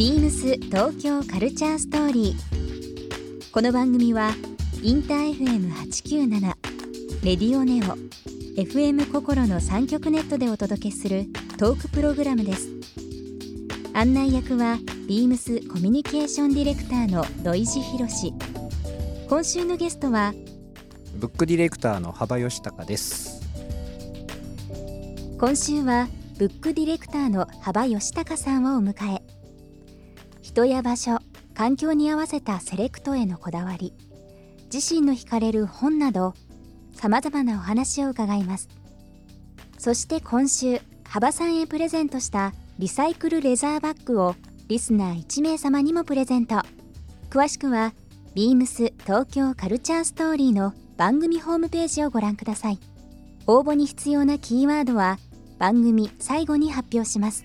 ビームス東京カルチャーストーリー。この番組はインター FM897 レディオネオ FM 心の三極ネットでお届けするトークプログラムです。案内役はビームスコミュニケーションディレクターの土井博志。今週のゲストはブックディレクターの幅義孝です今週はブックディレクターの幅義孝さんをお迎え人や場所環境に合わせたセレクトへのこだわり自身の惹かれる本などさまざまなお話を伺います。そして今週幅さんへプレゼントしたリサイクルレザーバッグをリスナー1名様にもプレゼント。詳しくはビームス東京カルチャーストーリーの番組ホームページをご覧ください。応募に必要なキーワードは番組最後に発表します。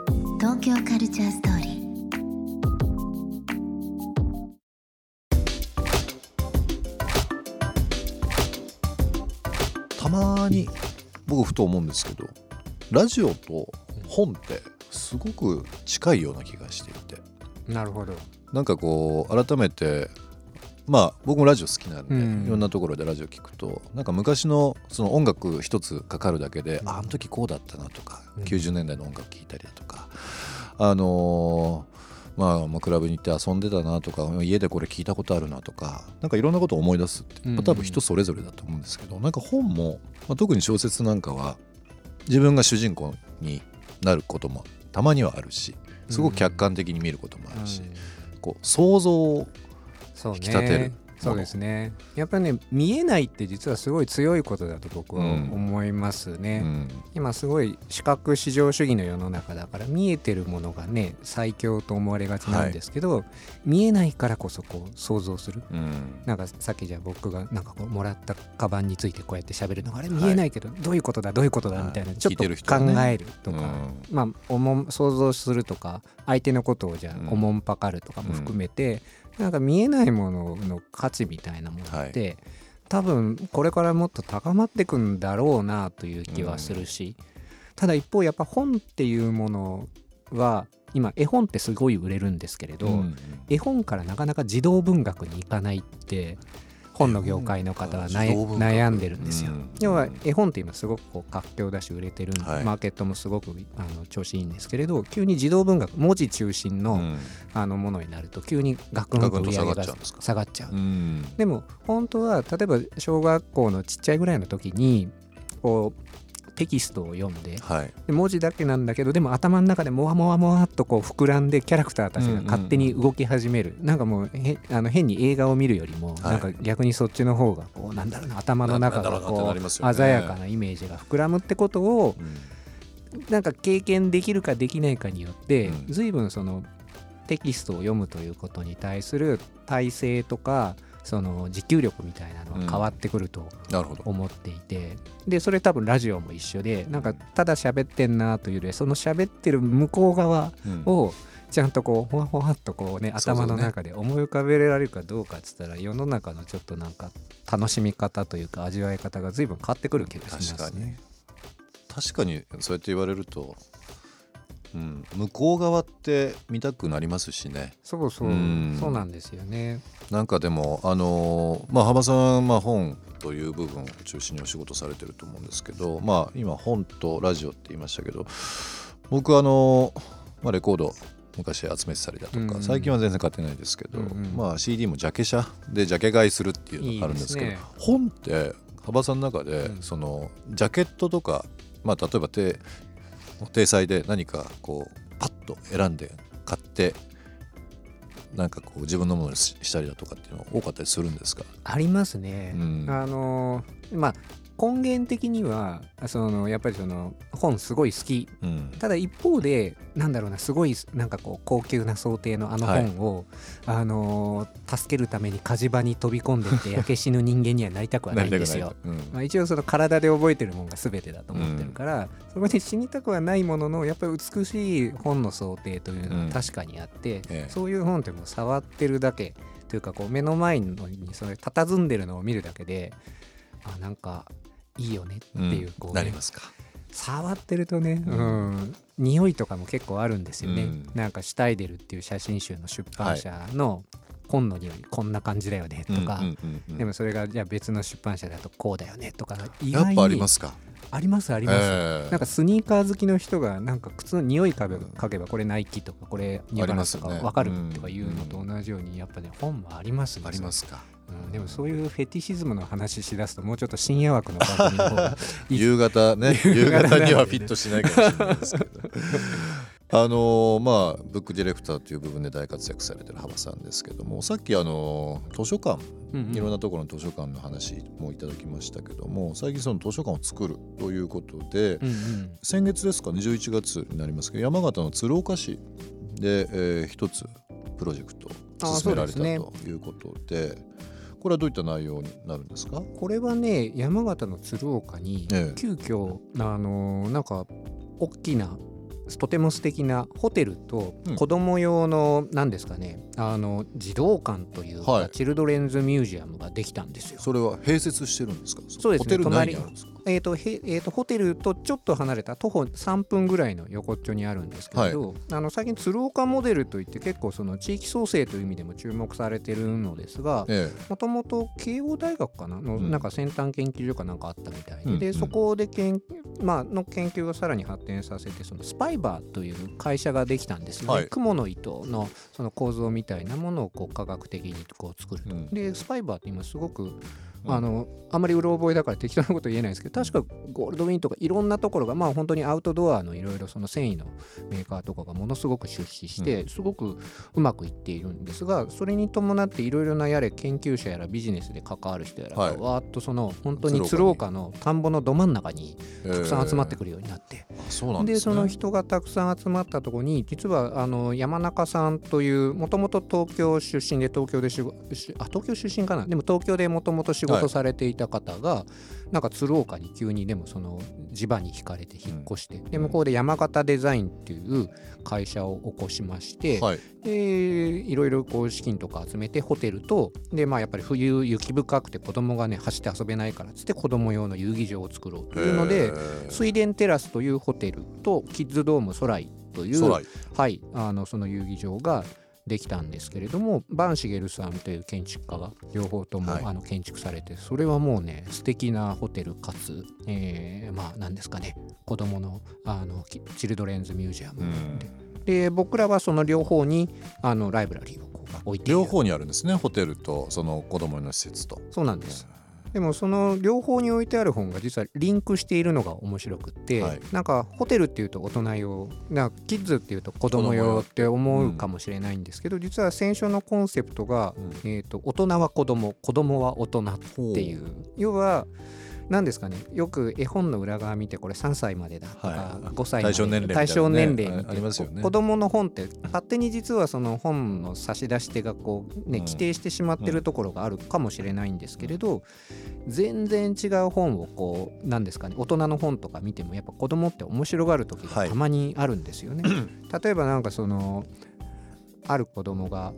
東京カルチャーストーリー。たまに僕ふと思うんですけどラジオと本ってすごく近いような気がしていて。なるほど。なんかこう改めてまあ僕もラジオ好きなんで、うん。いろんなところでラジオ聞くとなんか昔のその音楽一つかかるだけで、うん。ああの時こうだったなとか、うん。90年代の音楽聴いたりだとかあのーまあ、まあクラブに行って遊んでたなとか家でこれ聞いたことあるなとかなんかいろんなことを思い出すって、うん。まあ多分人それぞれだと思うんですけどなんか本も、まあ、特に小説なんかは自分が主人公になることもたまにはあるしすごく客観的に見ることもあるし、こう想像を引き立てる。そうですね。やっぱりね見えないって実はすごい強いことだと僕は思いますね、うん。今すごい視覚至上主義の世の中だから見えてるものがね最強と思われがちなんですけど、見えないからこそこう想像する。うん。なんかさっきじゃあ僕がなんかこうもらったカバンについてこうやって喋るのがあれ見えないけどどういうことだどういうことだみたいなはいちょっと考ね。えるとか、うん。まあおもん想像するとか相手のことをじゃうん。あおもんぱかるとかも含めて、なんか見えないものの価値みたいなものって、多分これからもっと高まってくんだろうなという気はするし、ただ一方やっぱ本っていうものは今絵本ってすごい売れるんですけれど、うん絵本からなかなか児童文学に行かないって本の業界の方は悩んでるんですよ。うん。要は絵本って今すごくこう活況だし売れてるんで、はい。マーケットもすごくあの調子いいんですけれど急に児童文学文字中心の,、うん。あのものになると急にガクンと売り上げが下がっちゃうん。でも本当は例えば小学校のちっちゃいぐらいの時にこうテキストを読んではい。で文字だけなんだけどでも頭の中でもわもわもわっとこう膨らんでキャラクターたちが勝手に動き始める、なんかもうへあの変に映画を見るよりも、はい。なんか逆にそっちの方がこうなんだろうな頭の中がこなりますよね。う鮮やかなイメージが膨らむってことをうん。なんか経験できるかできないかによって、うん。随分そのテキストを読むということに対する体制とかその持久力みたいなのは変わってくると思っていて、でそれ多分ラジオも一緒でなんかただ喋ってんなというよりはその喋ってる向こう側うん。をちゃんとこうほわほわっとこうね頭の中で思い浮かべられるかどうかっつったら世の中のちょっとなんか楽しみ方というか味わい方が随分変わってくる気がしますね。確かにそうやって言われると、うん、向こう側って見たくなりますしね。そうそう、うん。そうなんですよね。なんかでもあのーまあ幅さん、まあ、本という部分を中心にお仕事されてると思うんですけどまあ今本とラジオって言いましたけど僕あのーまあ、レコード昔集めてたりだとか、うん。うん最近は全然買ってないですけど、うんうん。まあ、CD もジャケ写でジャケ買いするっていうのがあるんですけどね。本って幅さんの中で、うん。そのジャケットとか、まあ、例えば定体裁で何かこうパッと選んで買ってなんかこう自分のものにししたりだとかっていうの多かったりするんですか、ありますね。うんあのーまあ根源的にはそのやっぱりその本すごい好き。うん。ただ一方でなんだろうなすごいなんかこう高級な想定のあの本を、あのー助けるために火事場に飛び込んでって焼け死ぬ人間にはなりたくはないんですよ。うん。まあ、一応その体で覚えてるものが全てだと思ってるから、そこで死にたくはないもののやっぱり美しい本の想定というのは確かにあって、ええ。そういう本ってもう触ってるだけ。というかこう目の前のにそれ佇んでるのを見るだけであなんかいいよねっていう,、こうねなりますか。触ってるとね、うん、匂いとかも結構あるんですよね、うん。なんかシュタイデルっていう写真集の出版社の本の匂いこんな感じだよねとか、でもそれがじゃあ別の出版社だとこうだよねとか意やっ外にぱありますか。ありますあります、ええ。なんかスニーカー好きの人がなんか靴の匂い嗅げばこれナイキとかこれニューバランスとか分かるとかいうのと同じようにやっぱね本もありますね。ありますかうん、でもそういうフェティシズムの話しだすともうちょっと深夜枠の番組の方が 夕方ね夕 夕方にはフィットしないかもしれないですけど。あのーまあブックディレクターという部分で大活躍されてる幅さんですけどもさっきあのー図書館うんうんいろんなところの図書館の話もいただきましたけども最近その図書館を作るということで、うんうん。先月ですかね11月になりますけど山形の鶴岡市で、えー一つプロジェクトを進められたということでこれはどういった内容になるんですか？これはね山形の鶴岡にええ。急遽あのなんか大きなとても素敵なホテルとうん。子供用の何ですかねあの児童館というか、はい。チルドレンズミュージアムができたんですよ。それは併設してるんですか？そうですね。ホえーとへえーとホテルとちょっと離れた徒歩3分ぐらいの横っちょにあるんですけれど、あの最近鶴岡モデルといって結構その地域創生という意味でも注目されてるのですがえもともと慶応大学かな？の、うん。なんか先端研究所かなんかあったみたいで,、でうんうん。そこでけん、まあの研究をさらに発展させてそのスパイバーという会社ができたんですよね、はい。雲の糸のその構造みたいなものをこう科学的にこう作ると、うん。でスパイバーって今すごくうんあのあんまりうろ覚えだから適当なこと言えないですけど確かゴールドウィンとかいろんなところがまあ本当にアウトドアのいろいろその繊維のメーカーとかがものすごく出資してすごくうまくいっているんですがそれに伴っていろいろなやれ研究者やらビジネスで関わる人やらがはい。わーっとその本当に鶴鶴岡岡の田んぼのど真ん中にたたくさん集まってくるようになって。そうなんでその人がたくさん集まったところに実はあの山中さんというもともと東京出身で東京であ東京出身かな。でも東京でもともと仕はい事されていた方が、なんか鶴岡に急にでもその地場に惹かれて引っ越して、で向こうで山形デザインっていう会社を起こしまして、はい。でいろいろこう資金とか集めてホテルとでまあやっぱり冬雪深くて子供がね走って遊べないからっつって子供用の遊技場を作ろうというので水田テラスというホテルとキッズドームソライというはい、あのその遊技場ができたんですけれども坂茂さんという建築家が両方とも、はい。あの建築されてそれはもうね素敵なホテルかつ、えーまあ何ですかね子供のあのキチルドレンズミュージアムうん。で,、で僕らはその両方にあのライブラリーをこう置いて両方にあるんですねホテルとその子供の施設と。そうなんです。でもその両方に置いてある本が実はリンクしているのが面白くって、はい。なんかホテルっていうと大人用なキッズっていうと子供用用って思うかもしれないんですけど、実は選書のコンセプトが、うん。えー、と大人は子供子供は大人っていう。要は何ですかね。よく絵本の裏側見てこれ3歳までだとか、はい。5歳まで対象年齢対象年齢見てあありますよね。子供の本って勝手に実はその本の差し出し手がこうねうん。規定してしまってるところがあるかもしれないんですけれど、全然違う本をこうなんですかね大人の本とか見てもやっぱ子供って面白がる時はい。がたまにあるんですよね。例えばなんかそのある子供が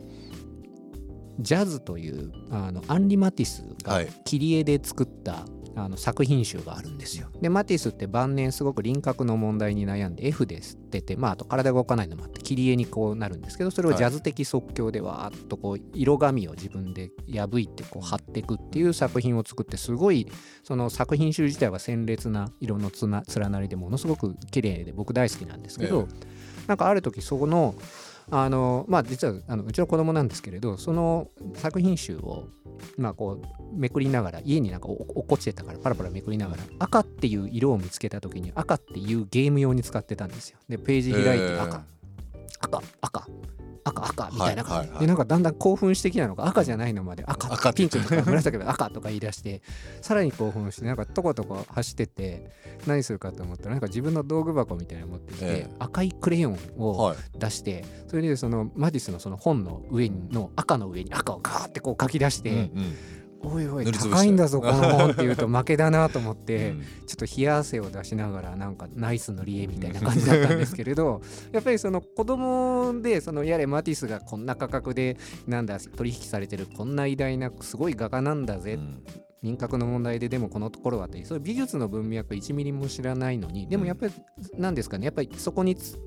ジャズというあのアンリ・マティスがはい。切り絵で作った、あの作品集があるんですよ。でマティスって晩年すごく輪郭の問題に悩んで F で吸ってて、まあ、あと体が動かないのもあって切り絵にこうなるんですけどそれをジャズ的即興でわーっとこう色紙を自分で破いてこう貼っていくっていう作品を作ってすごいその作品集自体は鮮烈な色のつな連なりでものすごく綺麗で僕大好きなんですけど、なんかある時そのあのまあ実はあのうちの子供なんですけれどその作品集をまあこうめくりながら家になんか落っこちてたからパラパラめくりながら赤っていう色を見つけた時に赤っていうゲーム用に使ってたんですよ。でページ開いて赤、赤赤赤赤みたいな。感じ、はいはいはい。でなんかだんだん興奮してきたのが赤じゃないのまで赤ピンクとか紫とか赤とか言い出してさらに興奮してなんかとことこ走ってて何するかと思ったらなんか自分の道具箱みたいなの持ってきて、ええ。赤いクレヨンをはい。出してそれでそのマディスのその本の上の赤の上に赤をガーってこう書き出して、うんうんおいおい高いんだぞこの本っていうと負けだなと思って、うん。ちょっと冷や汗を出しながらなんかナイス塗り絵みたいな感じだったんですけれど やっぱりその子供でそのやれマティスがこんな価格でなんだ取引されてるこんな偉大なすごい画家なんだぜ、うん。輪郭の問題ででもこのところはというそういう美術の文脈1ミリも知らないのに。でもやっぱりなんですかねやっぱりそこにつ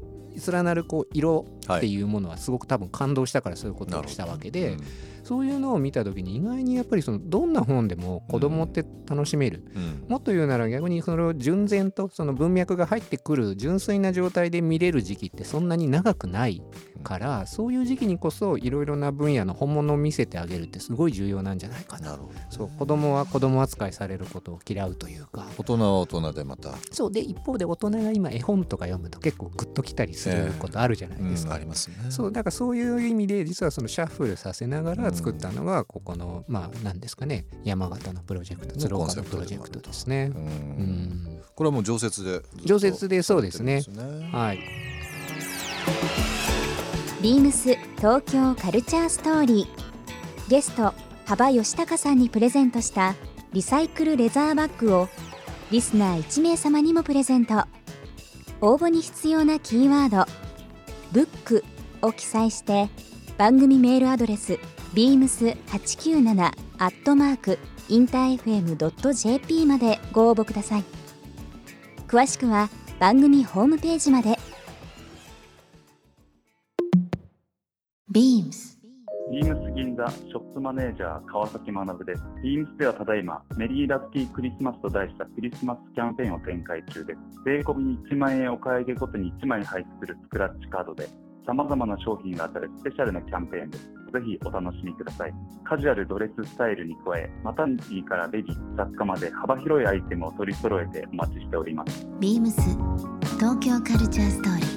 連なるこう色はいっていうものはすごく多分感動したからそういうことをしたわけで、そういうのを見た時に意外にやっぱりそのどんな本でも子供って楽しめる、うん。うん。もっと言うなら逆にそれを純然とその文脈が入ってくる純粋な状態で見れる時期ってそんなに長くないからそういう時期にこそいろいろな分野の本物を見せてあげるってすごい重要なんじゃないかな。なるほど。そう子供は子供扱いされることを嫌うというか。大人は大人でまた、そうで一方で大人が今絵本とか読むと結構グッときたりすることあるじゃないですか。ありますね。そうだからそういう意味で実はそのシャッフルさせながら作ったのがここのまあ何ですかね山形のプロジェクト鶴岡のプロジェクトですね。う。うん。んこれはもう常設で常設でそうですね。ね。はいビームス東京カルチャーストーリー。ゲスト幅吉高さんにプレゼントしたリサイクルレザーバッグをリスナー1名様にもプレゼント。応募に必要なキーワード「ブック」を記載して番組メールアドレス beams897 アットマークインター FM.jp までご応募ください。詳しくは番組ホームページまで。ビームスビームス銀座ショップマネージャー川崎学です。ビームスではただいまメリーラッキークリスマスと題したクリスマスキャンペーンを展開中です。税込み1万円お買い上げごとに1枚配布するスクラッチカードで様々な商品が当たるスペシャルなキャンペーンです。ぜひお楽しみください。カジュアルドレススタイルに加え、マタニティからベビー、雑貨まで幅広いアイテムを取り揃えてお待ちしております。ビームス東京カルチャーストーリー